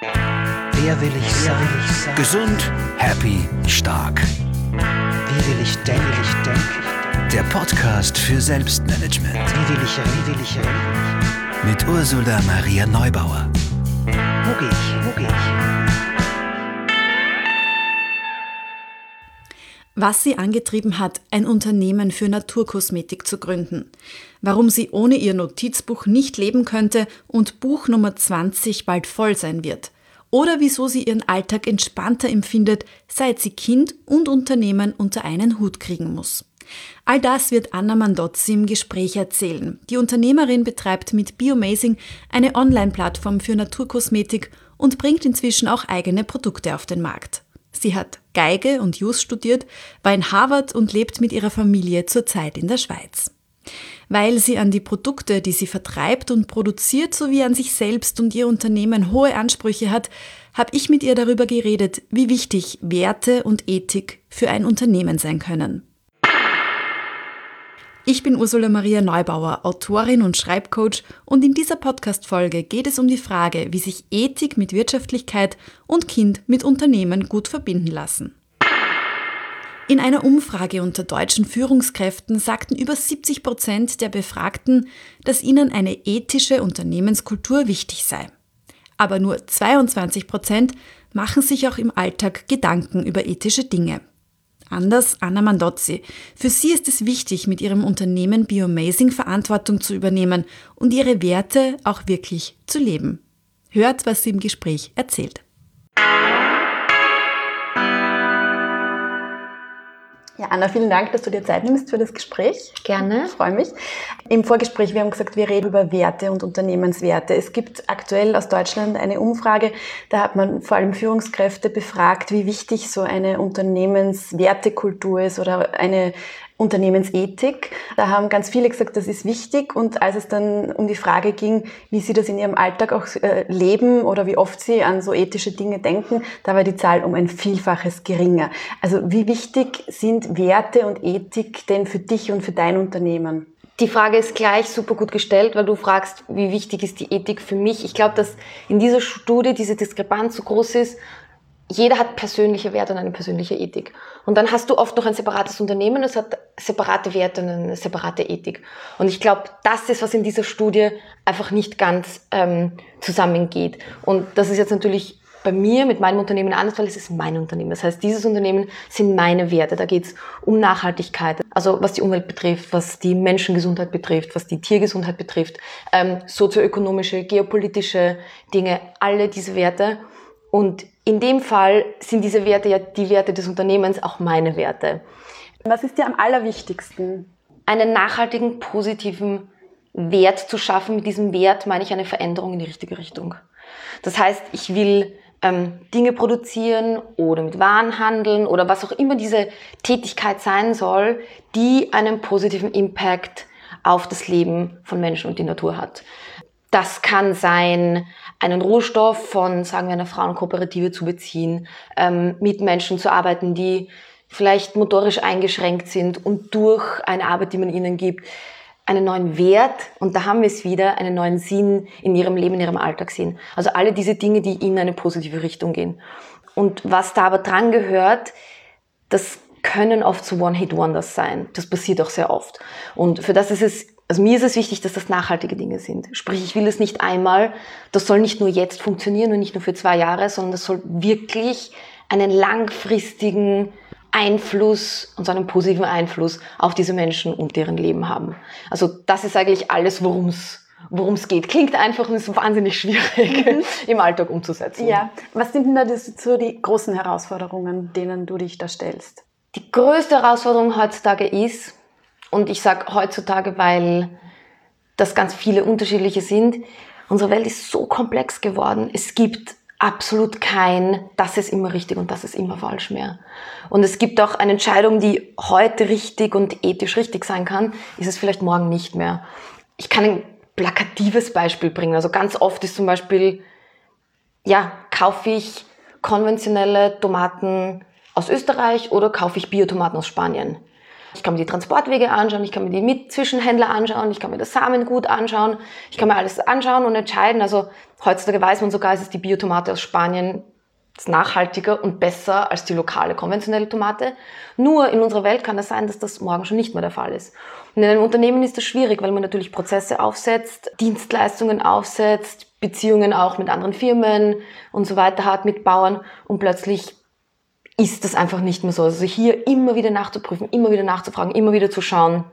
Wer will ich sein? Gesund, happy, stark. Wie will ich denken? Wie will ich denken? Der Podcast für Selbstmanagement Wie will ich reden? Wie will ich reden? mit Ursula Maria Neubauer. Wo gehe ich? Wo gehe ich? Was sie angetrieben hat, ein Unternehmen für Naturkosmetik zu gründen. Warum sie ohne ihr Notizbuch nicht leben könnte und Buch Nummer 20 bald voll sein wird. Oder wieso sie ihren Alltag entspannter empfindet, seit sie Kind und Unternehmen unter einen Hut kriegen muss. All das wird Anna Mandozzi im Gespräch erzählen. Die Unternehmerin betreibt mit Biomazing eine Online-Plattform für Naturkosmetik und bringt inzwischen auch eigene Produkte auf den Markt. Sie hat Geige und Jus studiert, war in Harvard und lebt mit ihrer Familie zurzeit in der Schweiz. Weil sie an die Produkte, die sie vertreibt und produziert, sowie an sich selbst und ihr Unternehmen hohe Ansprüche hat, habe ich mit ihr darüber geredet, wie wichtig Werte und Ethik für ein Unternehmen sein können. Ich bin Ursula Maria Neubauer, Autorin und Schreibcoach und in dieser Podcast-Folge geht es um die Frage, wie sich Ethik mit Wirtschaftlichkeit und Kind mit Unternehmen gut verbinden lassen. In einer Umfrage unter deutschen Führungskräften sagten über 70 Prozent der Befragten, dass ihnen eine ethische Unternehmenskultur wichtig sei. Aber nur 22 Prozent machen sich auch im Alltag Gedanken über ethische Dinge. Anders Anna Mandozzi. Für sie ist es wichtig, mit ihrem Unternehmen Biomazing Verantwortung zu übernehmen und ihre Werte auch wirklich zu leben. Hört, was sie im Gespräch erzählt. Ja, Anna, vielen Dank, dass du dir Zeit nimmst für das Gespräch. Gerne. Ich freue mich. Im Vorgespräch, wir haben gesagt, wir reden über Werte und Unternehmenswerte. Es gibt aktuell aus Deutschland eine Umfrage, da hat man vor allem Führungskräfte befragt, wie wichtig so eine Unternehmenswertekultur ist oder eine Unternehmensethik. Da haben ganz viele gesagt, das ist wichtig. Und als es dann um die Frage ging, wie sie das in ihrem Alltag auch äh, leben oder wie oft sie an so ethische Dinge denken, da war die Zahl um ein Vielfaches geringer. Also wie wichtig sind Werte und Ethik denn für dich und für dein Unternehmen? Die Frage ist gleich super gut gestellt, weil du fragst, wie wichtig ist die Ethik für mich. Ich glaube, dass in dieser Studie diese Diskrepanz so groß ist. Jeder hat persönliche Werte und eine persönliche Ethik. Und dann hast du oft noch ein separates Unternehmen, das hat separate Werte und eine separate Ethik. Und ich glaube, das ist, was in dieser Studie einfach nicht ganz ähm, zusammengeht. Und das ist jetzt natürlich bei mir mit meinem Unternehmen anders, weil es ist mein Unternehmen. Das heißt, dieses Unternehmen sind meine Werte. Da geht es um Nachhaltigkeit, also was die Umwelt betrifft, was die Menschengesundheit betrifft, was die Tiergesundheit betrifft, ähm, sozioökonomische, geopolitische Dinge, alle diese Werte. Und in dem Fall sind diese Werte ja die Werte des Unternehmens auch meine Werte. Was ist dir am allerwichtigsten? Einen nachhaltigen, positiven Wert zu schaffen. Mit diesem Wert meine ich eine Veränderung in die richtige Richtung. Das heißt, ich will ähm, Dinge produzieren oder mit Waren handeln oder was auch immer diese Tätigkeit sein soll, die einen positiven Impact auf das Leben von Menschen und die Natur hat. Das kann sein, einen Rohstoff von, sagen wir, einer Frauenkooperative zu beziehen, ähm, mit Menschen zu arbeiten, die vielleicht motorisch eingeschränkt sind und durch eine Arbeit, die man ihnen gibt, einen neuen Wert, und da haben wir es wieder, einen neuen Sinn in ihrem Leben, in ihrem Alltag sehen. Also alle diese Dinge, die in eine positive Richtung gehen. Und was da aber dran gehört, das können oft so One-Hit-Wonders sein. Das passiert auch sehr oft. Und für das ist es, also mir ist es wichtig, dass das nachhaltige Dinge sind. Sprich, ich will es nicht einmal, das soll nicht nur jetzt funktionieren und nicht nur für zwei Jahre, sondern das soll wirklich einen langfristigen Einfluss und so einen positiven Einfluss auf diese Menschen und deren Leben haben. Also das ist eigentlich alles, worum es worum es geht. Klingt einfach und ist wahnsinnig schwierig mhm. im Alltag umzusetzen. Ja, was sind denn da die, so die großen Herausforderungen, denen du dich da stellst? Die größte Herausforderung heutzutage ist, und ich sage heutzutage, weil das ganz viele unterschiedliche sind, unsere Welt ist so komplex geworden. Es gibt absolut kein, das ist immer richtig und das ist immer falsch mehr. Und es gibt auch eine Entscheidung, die heute richtig und ethisch richtig sein kann, ist es vielleicht morgen nicht mehr. Ich kann ein plakatives Beispiel bringen. Also ganz oft ist zum Beispiel, ja, kaufe ich konventionelle Tomaten aus Österreich oder kaufe ich Biotomaten aus Spanien? Ich kann mir die Transportwege anschauen, ich kann mir die Zwischenhändler anschauen, ich kann mir das Samengut anschauen, ich kann mir alles anschauen und entscheiden. Also heutzutage weiß man sogar, es ist die Biotomate aus Spanien ist nachhaltiger und besser als die lokale konventionelle Tomate. Nur in unserer Welt kann es sein, dass das morgen schon nicht mehr der Fall ist. Und in einem Unternehmen ist das schwierig, weil man natürlich Prozesse aufsetzt, Dienstleistungen aufsetzt, Beziehungen auch mit anderen Firmen und so weiter hat, mit Bauern und plötzlich ist das einfach nicht mehr so. Also hier immer wieder nachzuprüfen, immer wieder nachzufragen, immer wieder zu schauen,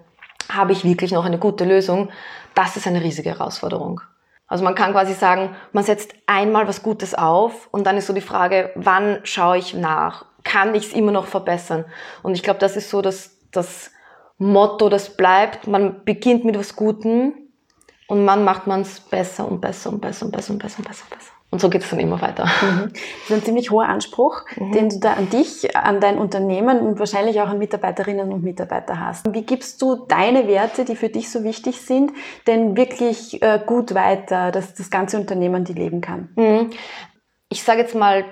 habe ich wirklich noch eine gute Lösung, das ist eine riesige Herausforderung. Also man kann quasi sagen, man setzt einmal was Gutes auf und dann ist so die Frage, wann schaue ich nach? Kann ich es immer noch verbessern? Und ich glaube, das ist so das, das Motto, das bleibt. Man beginnt mit was Gutem und man macht man es besser und besser und besser und besser und besser und besser und besser. Und so geht es dann immer weiter. Mhm. Das ist ein ziemlich hoher Anspruch, mhm. den du da an dich, an dein Unternehmen und wahrscheinlich auch an Mitarbeiterinnen und Mitarbeiter hast. Wie gibst du deine Werte, die für dich so wichtig sind, denn wirklich äh, gut weiter, dass das ganze Unternehmen die leben kann? Mhm. Ich sage jetzt mal,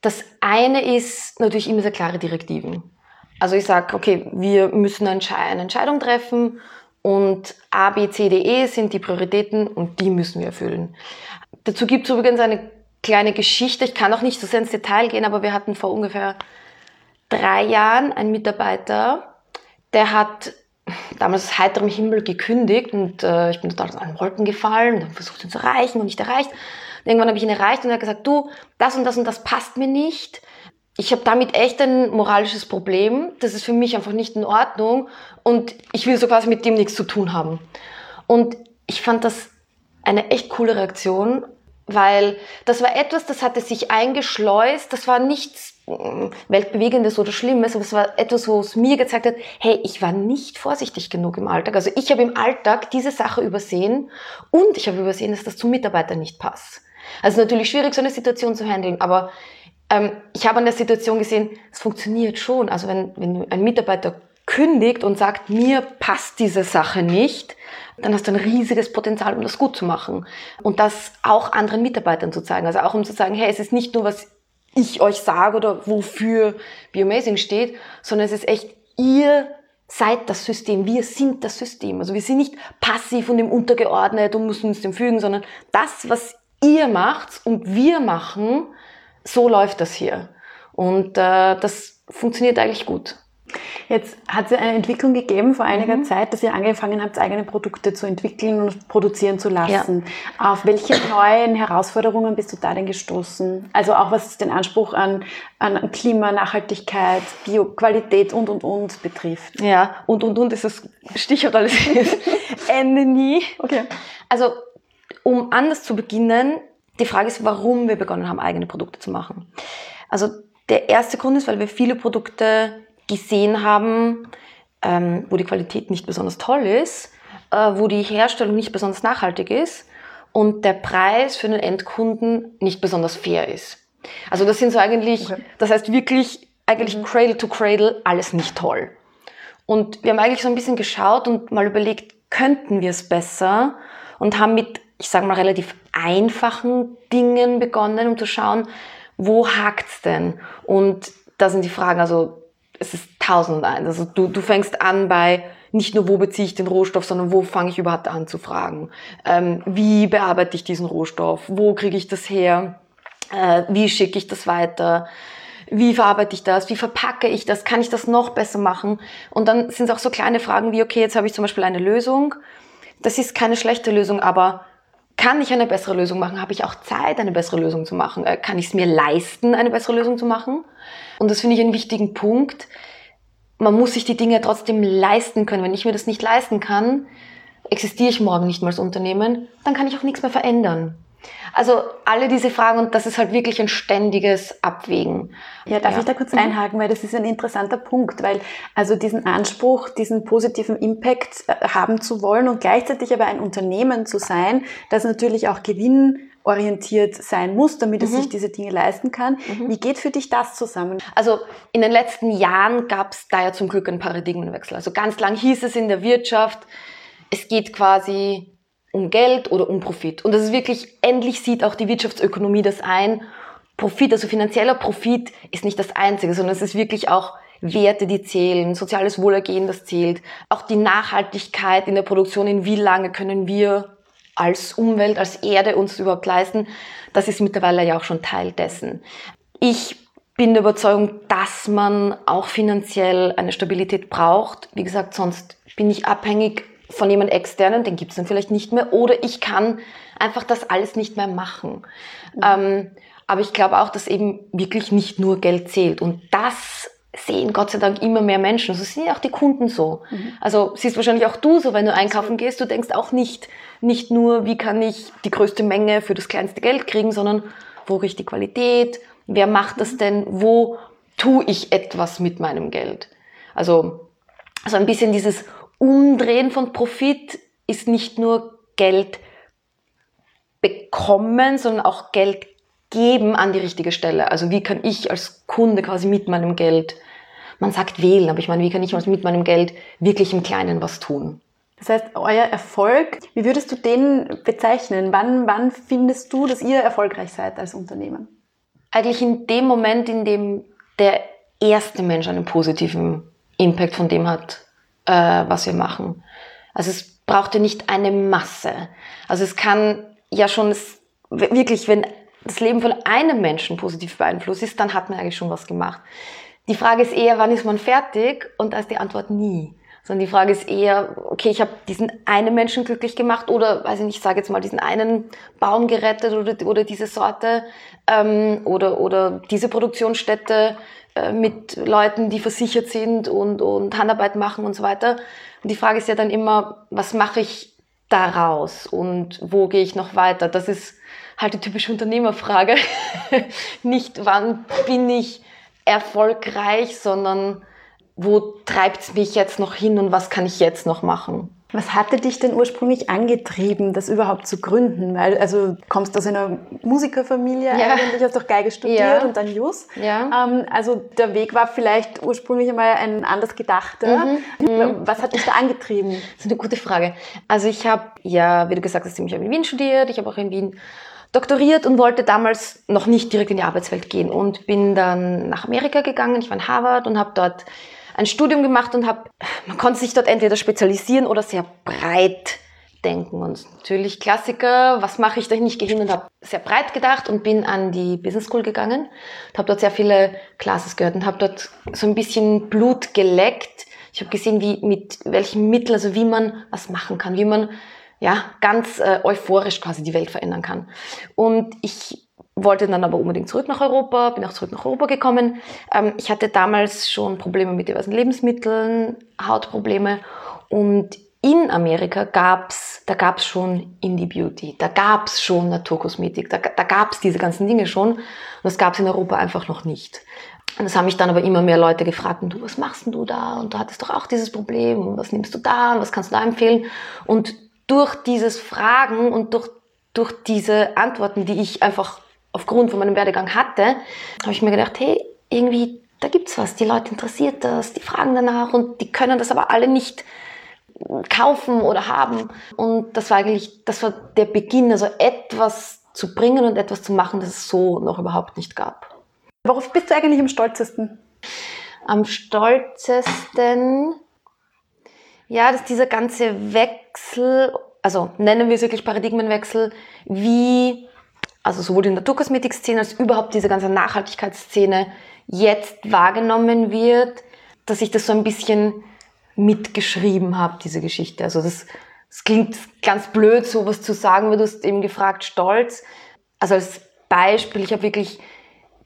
das eine ist natürlich immer sehr klare Direktiven. Also ich sage, okay, wir müssen eine Entscheidung treffen und A, B, C, D, E sind die Prioritäten und die müssen wir erfüllen. Dazu gibt es übrigens eine kleine Geschichte. Ich kann auch nicht so sehr ins Detail gehen, aber wir hatten vor ungefähr drei Jahren einen Mitarbeiter, der hat damals aus heiterem Himmel gekündigt und äh, ich bin total aus allen Wolken gefallen und habe versucht ihn zu erreichen und nicht erreicht. Und irgendwann habe ich ihn erreicht und er hat gesagt, du, das und das und das passt mir nicht. Ich habe damit echt ein moralisches Problem. Das ist für mich einfach nicht in Ordnung und ich will so quasi mit dem nichts zu tun haben. Und ich fand das eine echt coole Reaktion weil das war etwas, das hatte sich eingeschleust, das war nichts mm, weltbewegendes oder Schlimmes, aber es war etwas, wo es mir gezeigt hat, hey, ich war nicht vorsichtig genug im Alltag. Also ich habe im Alltag diese Sache übersehen und ich habe übersehen, dass das zum Mitarbeiter nicht passt. Also natürlich schwierig, so eine Situation zu handeln, aber ähm, ich habe an der Situation gesehen, es funktioniert schon. Also wenn, wenn ein Mitarbeiter kündigt und sagt, mir passt diese Sache nicht, dann hast du ein riesiges Potenzial, um das gut zu machen. Und das auch anderen Mitarbeitern zu zeigen. Also auch um zu sagen, hey, es ist nicht nur, was ich euch sage oder wofür Biomazing steht, sondern es ist echt, ihr seid das System, wir sind das System. Also wir sind nicht passiv und im Untergeordnet und müssen uns dem fügen, sondern das, was ihr macht und wir machen, so läuft das hier. Und äh, das funktioniert eigentlich gut. Jetzt hat es ja eine Entwicklung gegeben vor einiger mhm. Zeit, dass ihr angefangen habt, eigene Produkte zu entwickeln und produzieren zu lassen. Ja. Auf welche neuen Herausforderungen bist du da denn gestoßen? Also auch was den Anspruch an, an Klima, Nachhaltigkeit, Bioqualität und, und, und betrifft. Ja, und, und, und ist das Stichwort alles. Ende nie. Okay. Also, um anders zu beginnen, die Frage ist, warum wir begonnen haben, eigene Produkte zu machen. Also, der erste Grund ist, weil wir viele Produkte gesehen haben, ähm, wo die Qualität nicht besonders toll ist, äh, wo die Herstellung nicht besonders nachhaltig ist und der Preis für den Endkunden nicht besonders fair ist. Also das sind so eigentlich, okay. das heißt wirklich eigentlich mhm. Cradle to Cradle alles nicht toll. Und wir haben eigentlich so ein bisschen geschaut und mal überlegt, könnten wir es besser und haben mit, ich sage mal, relativ einfachen Dingen begonnen, um zu schauen, wo hakt's denn? Und da sind die Fragen, also es ist tausend und eins. Also du, du fängst an bei nicht nur, wo beziehe ich den Rohstoff, sondern wo fange ich überhaupt an zu fragen. Ähm, wie bearbeite ich diesen Rohstoff? Wo kriege ich das her? Äh, wie schicke ich das weiter? Wie verarbeite ich das? Wie verpacke ich das? Kann ich das noch besser machen? Und dann sind es auch so kleine Fragen wie, okay, jetzt habe ich zum Beispiel eine Lösung. Das ist keine schlechte Lösung, aber kann ich eine bessere Lösung machen? Habe ich auch Zeit, eine bessere Lösung zu machen? Äh, kann ich es mir leisten, eine bessere Lösung zu machen? Und das finde ich einen wichtigen Punkt. Man muss sich die Dinge trotzdem leisten können. Wenn ich mir das nicht leisten kann, existiere ich morgen nicht mehr als Unternehmen, dann kann ich auch nichts mehr verändern. Also alle diese Fragen und das ist halt wirklich ein ständiges Abwägen. Ja, darf ja. ich da kurz einhaken, weil das ist ein interessanter Punkt, weil also diesen Anspruch, diesen positiven Impact äh, haben zu wollen und gleichzeitig aber ein Unternehmen zu sein, das natürlich auch gewinnorientiert sein muss, damit es mhm. sich diese Dinge leisten kann. Mhm. Wie geht für dich das zusammen? Also in den letzten Jahren gab es da ja zum Glück einen Paradigmenwechsel. Also ganz lang hieß es in der Wirtschaft, es geht quasi um Geld oder um Profit. Und das ist wirklich, endlich sieht auch die Wirtschaftsökonomie das ein. Profit, also finanzieller Profit ist nicht das Einzige, sondern es ist wirklich auch Werte, die zählen, soziales Wohlergehen, das zählt, auch die Nachhaltigkeit in der Produktion, in wie lange können wir als Umwelt, als Erde uns überhaupt leisten, das ist mittlerweile ja auch schon Teil dessen. Ich bin der Überzeugung, dass man auch finanziell eine Stabilität braucht. Wie gesagt, sonst bin ich abhängig von jemand externen, den gibt es dann vielleicht nicht mehr, oder ich kann einfach das alles nicht mehr machen. Mhm. Ähm, aber ich glaube auch, dass eben wirklich nicht nur Geld zählt. Und das sehen Gott sei Dank immer mehr Menschen. Also sind ja auch die Kunden so. Mhm. Also siehst wahrscheinlich auch du so, wenn du einkaufen gehst, du denkst auch nicht, nicht nur, wie kann ich die größte Menge für das kleinste Geld kriegen, sondern wo riecht die Qualität, wer macht das denn, wo tue ich etwas mit meinem Geld. Also, also ein bisschen dieses Umdrehen von Profit ist nicht nur Geld bekommen, sondern auch Geld geben an die richtige Stelle. Also wie kann ich als Kunde quasi mit meinem Geld, man sagt wählen, aber ich meine, wie kann ich mit meinem Geld wirklich im Kleinen was tun? Das heißt, euer Erfolg, wie würdest du den bezeichnen? Wann, wann findest du, dass ihr erfolgreich seid als Unternehmen? Eigentlich in dem Moment, in dem der erste Mensch einen positiven Impact von dem hat, äh, was wir machen. Also es braucht ja nicht eine Masse. Also es kann ja schon es, wirklich, wenn das Leben von einem Menschen positiv beeinflusst ist, dann hat man eigentlich schon was gemacht. Die Frage ist eher, wann ist man fertig? Und da ist die Antwort nie. Sondern die Frage ist eher, okay, ich habe diesen einen Menschen glücklich gemacht oder, weiß ich nicht, ich sage jetzt mal, diesen einen Baum gerettet oder, oder diese Sorte ähm, oder, oder diese Produktionsstätte mit Leuten, die versichert sind und, und Handarbeit machen und so weiter. Und die Frage ist ja dann immer, was mache ich daraus und wo gehe ich noch weiter? Das ist halt die typische Unternehmerfrage. Nicht, wann bin ich erfolgreich, sondern wo treibt es mich jetzt noch hin und was kann ich jetzt noch machen? Was hatte dich denn ursprünglich angetrieben, das überhaupt zu gründen? Weil, also, du kommst aus einer Musikerfamilie ja. eigentlich, hast doch Geige studiert ja. und dann Jus. Ja. Ähm, also, der Weg war vielleicht ursprünglich einmal ein anders gedachter. Mhm. mhm. Was hat dich da angetrieben? Das ist eine gute Frage. Also, ich habe, ja, wie du gesagt hast, ich habe in Wien studiert, ich habe auch in Wien doktoriert und wollte damals noch nicht direkt in die Arbeitswelt gehen und bin dann nach Amerika gegangen. Ich war in Harvard und habe dort ein Studium gemacht und habe, man konnte sich dort entweder spezialisieren oder sehr breit denken. Und natürlich Klassiker, was mache ich da hin? Ich gehe hin und habe sehr breit gedacht und bin an die Business School gegangen. und Habe dort sehr viele Classes gehört und habe dort so ein bisschen Blut geleckt. Ich habe gesehen, wie mit welchen Mitteln, also wie man was machen kann, wie man ja, ganz äh, euphorisch quasi die Welt verändern kann. Und ich wollte dann aber unbedingt zurück nach Europa, bin auch zurück nach Europa gekommen. Ähm, ich hatte damals schon Probleme mit diversen Lebensmitteln, Hautprobleme und in Amerika gab's, da gab's schon Indie Beauty, da gab's schon Naturkosmetik, da, da gab's diese ganzen Dinge schon und das gab's in Europa einfach noch nicht. Und das haben mich dann aber immer mehr Leute gefragt, und du, was machst denn du da? Und du hattest doch auch dieses Problem, und was nimmst du da, und was kannst du da empfehlen? Und durch dieses Fragen und durch, durch diese Antworten, die ich einfach aufgrund von meinem Werdegang hatte, habe ich mir gedacht, hey, irgendwie, da gibt's was, die Leute interessiert das, die fragen danach und die können das aber alle nicht kaufen oder haben. Und das war eigentlich, das war der Beginn, also etwas zu bringen und etwas zu machen, das es so noch überhaupt nicht gab. Worauf bist du eigentlich am stolzesten? Am stolzesten, ja, dass dieser ganze Wechsel, also nennen wir es wirklich Paradigmenwechsel, wie, also sowohl die Naturkosmetik-Szene als überhaupt diese ganze Nachhaltigkeitsszene jetzt wahrgenommen wird, dass ich das so ein bisschen mitgeschrieben habe, diese Geschichte. Also das, das klingt ganz blöd, sowas zu sagen, weil du hast eben gefragt, stolz. Also als Beispiel, ich habe wirklich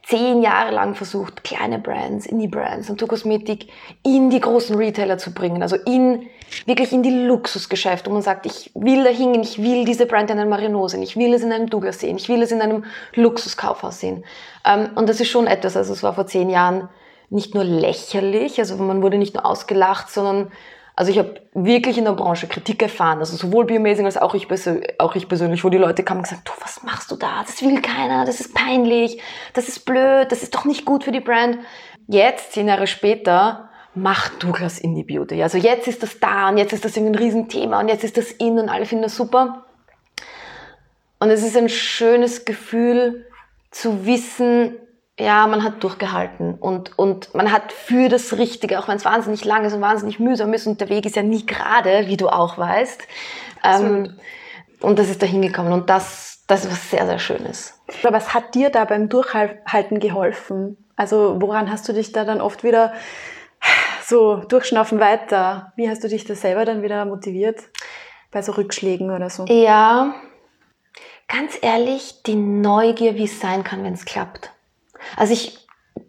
zehn Jahre lang versucht, kleine Brands, Indie-Brands, Naturkosmetik in die großen Retailer zu bringen, also in, wirklich in die Luxusgeschäfte, wo man sagt, ich will da hingehen, ich will diese Brand in einem Marino sehen, ich will es in einem Douglas sehen, ich will es in einem Luxuskaufhaus sehen. Ähm, und das ist schon etwas, also es war vor zehn Jahren nicht nur lächerlich, also man wurde nicht nur ausgelacht, sondern also ich habe wirklich in der Branche Kritik erfahren, also sowohl Biomazing als auch ich, auch ich persönlich, wo die Leute kamen und gesagt, du, was machst du da? Das will keiner, das ist peinlich, das ist blöd, das ist doch nicht gut für die Brand. Jetzt, zehn Jahre später, macht Douglas Indie Beauty. Also jetzt ist das da und jetzt ist das ein Riesenthema und jetzt ist das in und alle finden das super. Und es ist ein schönes Gefühl zu wissen, ja, man hat durchgehalten und, und man hat für das Richtige, auch wenn es wahnsinnig lang ist und wahnsinnig mühsam ist und der Weg ist ja nie gerade, wie du auch weißt. Ähm, und das ist da hingekommen und das, das ist was sehr, sehr Schönes. Aber was hat dir da beim Durchhalten geholfen? Also woran hast du dich da dann oft wieder so durchschnaufen weiter? Wie hast du dich da selber dann wieder motiviert bei so Rückschlägen oder so? Ja, ganz ehrlich, die Neugier, wie es sein kann, wenn es klappt. Also ich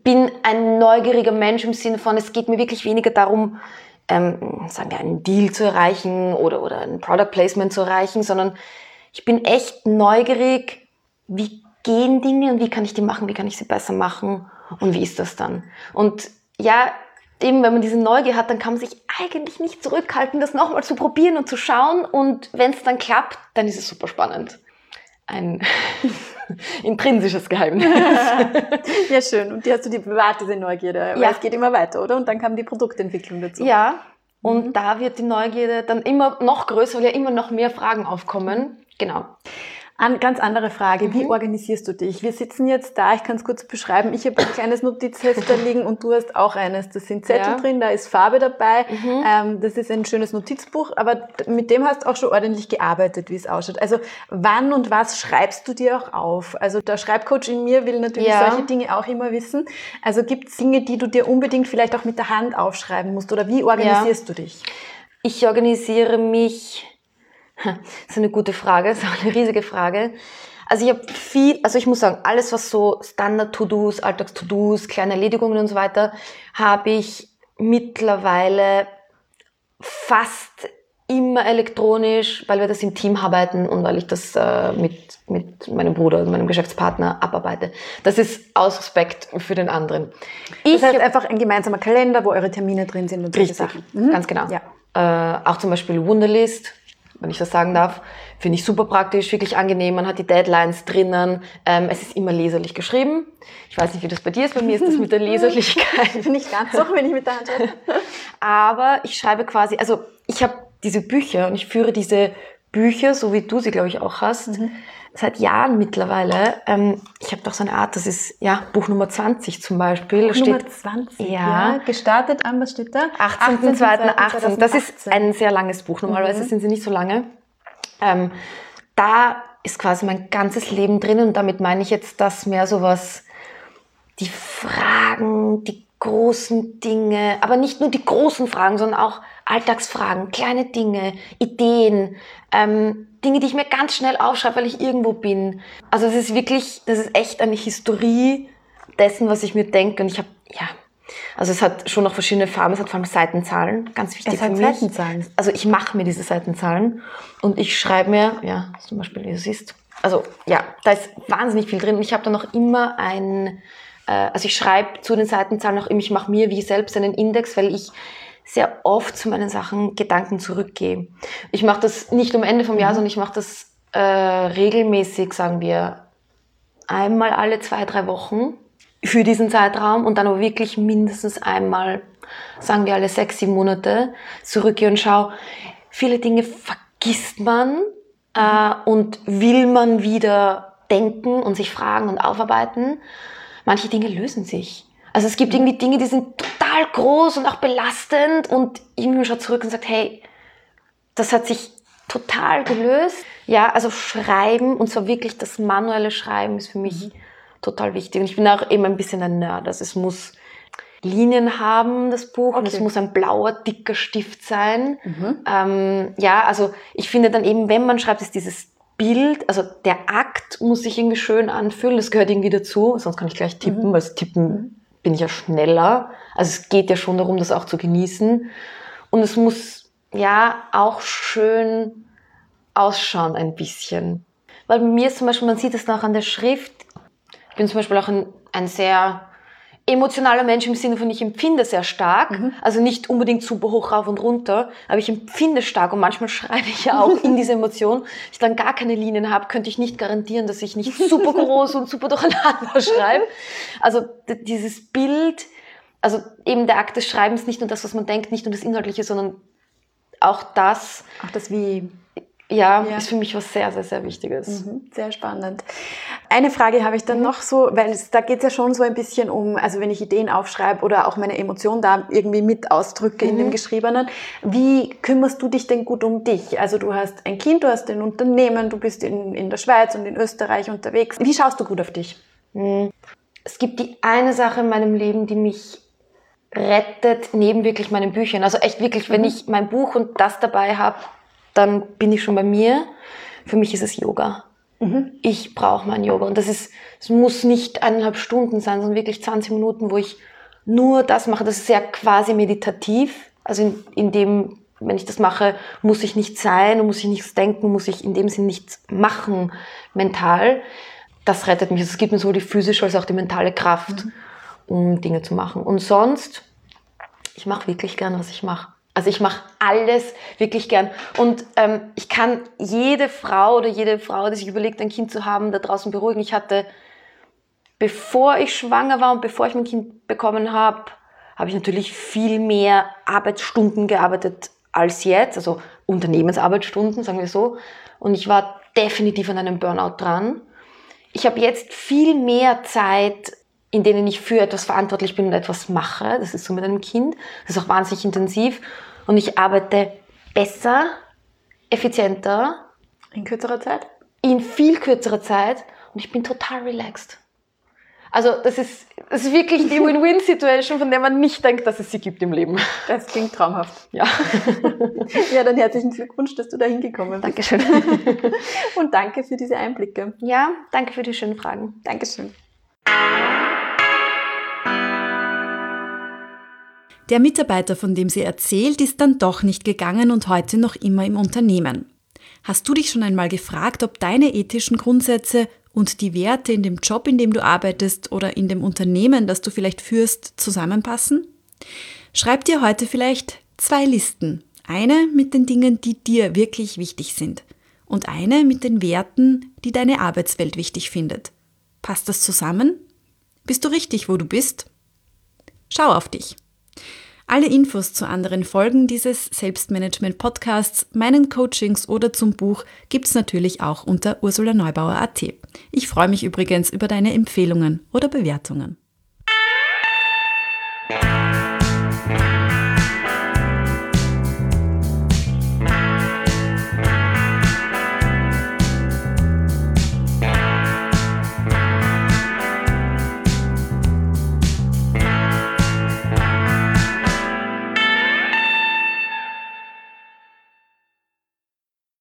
bin ein neugieriger Mensch im Sinne von, es geht mir wirklich weniger darum, ähm, sagen wir, einen Deal zu erreichen oder, oder ein Product Placement zu erreichen, sondern ich bin echt neugierig, wie gehen Dinge und wie kann ich die machen, wie kann ich sie besser machen und wie ist das dann? Und ja, eben wenn man diese Neugier hat, dann kann man sich eigentlich nicht zurückhalten, das nochmal zu probieren und zu schauen und wenn es dann klappt, dann ist es super spannend. Ein intrinsisches Geheimnis. ja, schön. Und die hast du die bewahrt, diese Neugierde. Ja. es geht immer weiter, oder? Und dann kam die Produktentwicklung dazu. Ja. Und mhm. da wird die Neugierde dann immer noch größer, weil ja immer noch mehr Fragen aufkommen. Genau. An, ganz andere Frage, mhm. wie organisierst du dich? Wir sitzen jetzt da, ich kann es kurz beschreiben. Ich habe ein kleines Notizheft da liegen und du hast auch eines. Da sind Zettel ja. drin, da ist Farbe dabei. Mhm. Ähm, das ist ein schönes Notizbuch, aber mit dem hast du auch schon ordentlich gearbeitet, wie es ausschaut. Also wann und was schreibst du dir auch auf? Also der Schreibcoach in mir will natürlich ja. solche Dinge auch immer wissen. Also gibt es Dinge, die du dir unbedingt vielleicht auch mit der Hand aufschreiben musst oder wie organisierst ja. du dich? Ich organisiere mich das ist eine gute Frage, das ist auch eine riesige Frage. Also ich habe viel, also ich muss sagen, alles was so Standard-To-Dos, Alltags-To-Dos, kleine Erledigungen und so weiter, habe ich mittlerweile fast immer elektronisch, weil wir das im Team arbeiten und weil ich das äh, mit, mit meinem Bruder und meinem Geschäftspartner abarbeite. Das ist aus Respekt für den anderen. Ich das heißt einfach ein gemeinsamer Kalender, wo eure Termine drin sind und solche Sachen. Mhm. Ganz genau. Ja. Äh, auch zum Beispiel Wunderlist wenn ich das sagen darf. Finde ich super praktisch, wirklich angenehm. Man hat die Deadlines drinnen. Ähm, es ist immer leserlich geschrieben. Ich weiß nicht, wie das bei dir ist. Bei mir ist das mit der Leserlichkeit nicht ganz so, wenn ich mit der Hand schreibe. Aber ich schreibe quasi, also ich habe diese Bücher und ich führe diese Bücher, so wie du sie, glaube ich, auch hast, mhm. Seit Jahren mittlerweile. Ähm, ich habe doch so eine Art, das ist ja Buch Nummer 20 zum Beispiel. Buch Nummer 20, ja. ja. Gestartet am, was steht da? 18.02.18. Das ist ein sehr langes Buch. Normalerweise mhm. sind sie nicht so lange. Ähm, da ist quasi mein ganzes Leben drin und damit meine ich jetzt, dass mehr sowas, die Fragen, die großen Dinge, aber nicht nur die großen Fragen, sondern auch Alltagsfragen, kleine Dinge, Ideen, ähm, Dinge, die ich mir ganz schnell aufschreibe, weil ich irgendwo bin. Also es ist wirklich, das ist echt eine Historie dessen, was ich mir denke. Und ich habe, ja, also es hat schon noch verschiedene Farben, es hat vor allem Seitenzahlen, ganz wichtig es hat für mich. Seitenzahlen. Also ich mache mir diese Seitenzahlen und ich schreibe mir, ja, zum Beispiel, wie du siehst, also ja, da ist wahnsinnig viel drin und ich habe da noch immer ein also ich schreibe zu den Seitenzahlen auch immer, ich mache mir wie selbst einen Index, weil ich sehr oft zu meinen Sachen Gedanken zurückgehe. Ich mache das nicht am Ende vom Jahr, mhm. sondern ich mache das äh, regelmäßig, sagen wir, einmal alle zwei, drei Wochen für diesen Zeitraum und dann aber wirklich mindestens einmal, sagen wir alle sechs, sieben Monate, zurückgehe und schaue, viele Dinge vergisst man äh, und will man wieder denken und sich fragen und aufarbeiten manche Dinge lösen sich. Also es gibt irgendwie Dinge, die sind total groß und auch belastend und irgendwie schaut zurück und sagt, hey, das hat sich total gelöst. Ja, also Schreiben und zwar wirklich das manuelle Schreiben ist für mich mhm. total wichtig. Und ich bin auch eben ein bisschen ein Nerd. Also es muss Linien haben, das Buch, okay. und es muss ein blauer, dicker Stift sein. Mhm. Ähm, ja, also ich finde dann eben, wenn man schreibt, ist dieses Bild, also der Akt muss sich irgendwie schön anfühlen, das gehört irgendwie dazu, sonst kann ich gleich tippen, mhm. weil Tippen mhm. bin ich ja schneller. Also es geht ja schon darum, das auch zu genießen. Und es muss ja auch schön ausschauen ein bisschen. Weil bei mir ist zum Beispiel, man sieht es auch an der Schrift, ich bin zum Beispiel auch ein, ein sehr emotionaler Mensch im Sinne von, ich empfinde sehr stark, mhm. also nicht unbedingt super hoch rauf und runter, aber ich empfinde stark und manchmal schreibe ich ja auch in diese Emotion. Ich dann gar keine Linien habe, könnte ich nicht garantieren, dass ich nicht super groß und super durcheinander schreibe. Also dieses Bild, also eben der Akt des Schreibens, nicht nur das, was man denkt, nicht nur das Inhaltliche, sondern auch das. Auch das wie ja, Ja. ist für mich was sehr, sehr, sehr Wichtiges. Mhm, Sehr spannend. Eine Frage habe ich dann noch so, weil es, da geht es ja schon so ein bisschen um, also wenn ich Ideen aufschreibe oder auch meine Emotionen da irgendwie mit ausdrücke in dem Geschriebenen, wie kümmerst du dich denn gut um dich? Also du hast ein Kind, du hast ein Unternehmen, du bist in, in der Schweiz und in Österreich unterwegs. Wie schaust du gut auf dich? Es gibt die eine Sache in meinem Leben, die mich rettet, neben wirklich meinen Büchern. Also echt wirklich, wenn ich mein Buch und das dabei habe, dann bin ich schon bei mir. Für mich ist es Yoga. Ich brauche mein Yoga. Und das ist, es muss nicht eineinhalb Stunden sein, sondern wirklich 20 Minuten, wo ich nur das mache. Das ist ja quasi meditativ. Also in, in dem, wenn ich das mache, muss ich nicht sein, muss ich nichts denken, muss ich in dem Sinn nichts machen mental. Das rettet mich. Also es gibt mir sowohl die physische als auch die mentale Kraft, um Dinge zu machen. Und sonst, ich mache wirklich gern, was ich mache. Also ich mache alles wirklich gern. Und ähm, ich kann jede Frau oder jede Frau, die sich überlegt, ein Kind zu haben, da draußen beruhigen. Ich hatte, bevor ich schwanger war und bevor ich mein Kind bekommen habe, habe ich natürlich viel mehr Arbeitsstunden gearbeitet als jetzt. Also Unternehmensarbeitsstunden, sagen wir so. Und ich war definitiv an einem Burnout dran. Ich habe jetzt viel mehr Zeit, in denen ich für etwas verantwortlich bin und etwas mache. Das ist so mit einem Kind. Das ist auch wahnsinnig intensiv. Und ich arbeite besser, effizienter, In kürzerer Zeit? in viel kürzerer Zeit und ich bin total relaxed. Also das ist, das ist wirklich die Win-Win-Situation, von der man nicht denkt, dass es sie gibt im Leben. Das klingt traumhaft. Ja, Ja, dann herzlichen Glückwunsch, dass du da hingekommen bist. Dankeschön. Und danke für diese Einblicke. Ja, danke für die schönen Fragen. Dankeschön. Der Mitarbeiter, von dem sie erzählt, ist dann doch nicht gegangen und heute noch immer im Unternehmen. Hast du dich schon einmal gefragt, ob deine ethischen Grundsätze und die Werte in dem Job, in dem du arbeitest oder in dem Unternehmen, das du vielleicht führst, zusammenpassen? Schreib dir heute vielleicht zwei Listen. Eine mit den Dingen, die dir wirklich wichtig sind und eine mit den Werten, die deine Arbeitswelt wichtig findet. Passt das zusammen? Bist du richtig, wo du bist? Schau auf dich. Alle Infos zu anderen Folgen dieses Selbstmanagement-Podcasts, meinen Coachings oder zum Buch gibt's natürlich auch unter ursulaneubauer.at. Ich freue mich übrigens über deine Empfehlungen oder Bewertungen.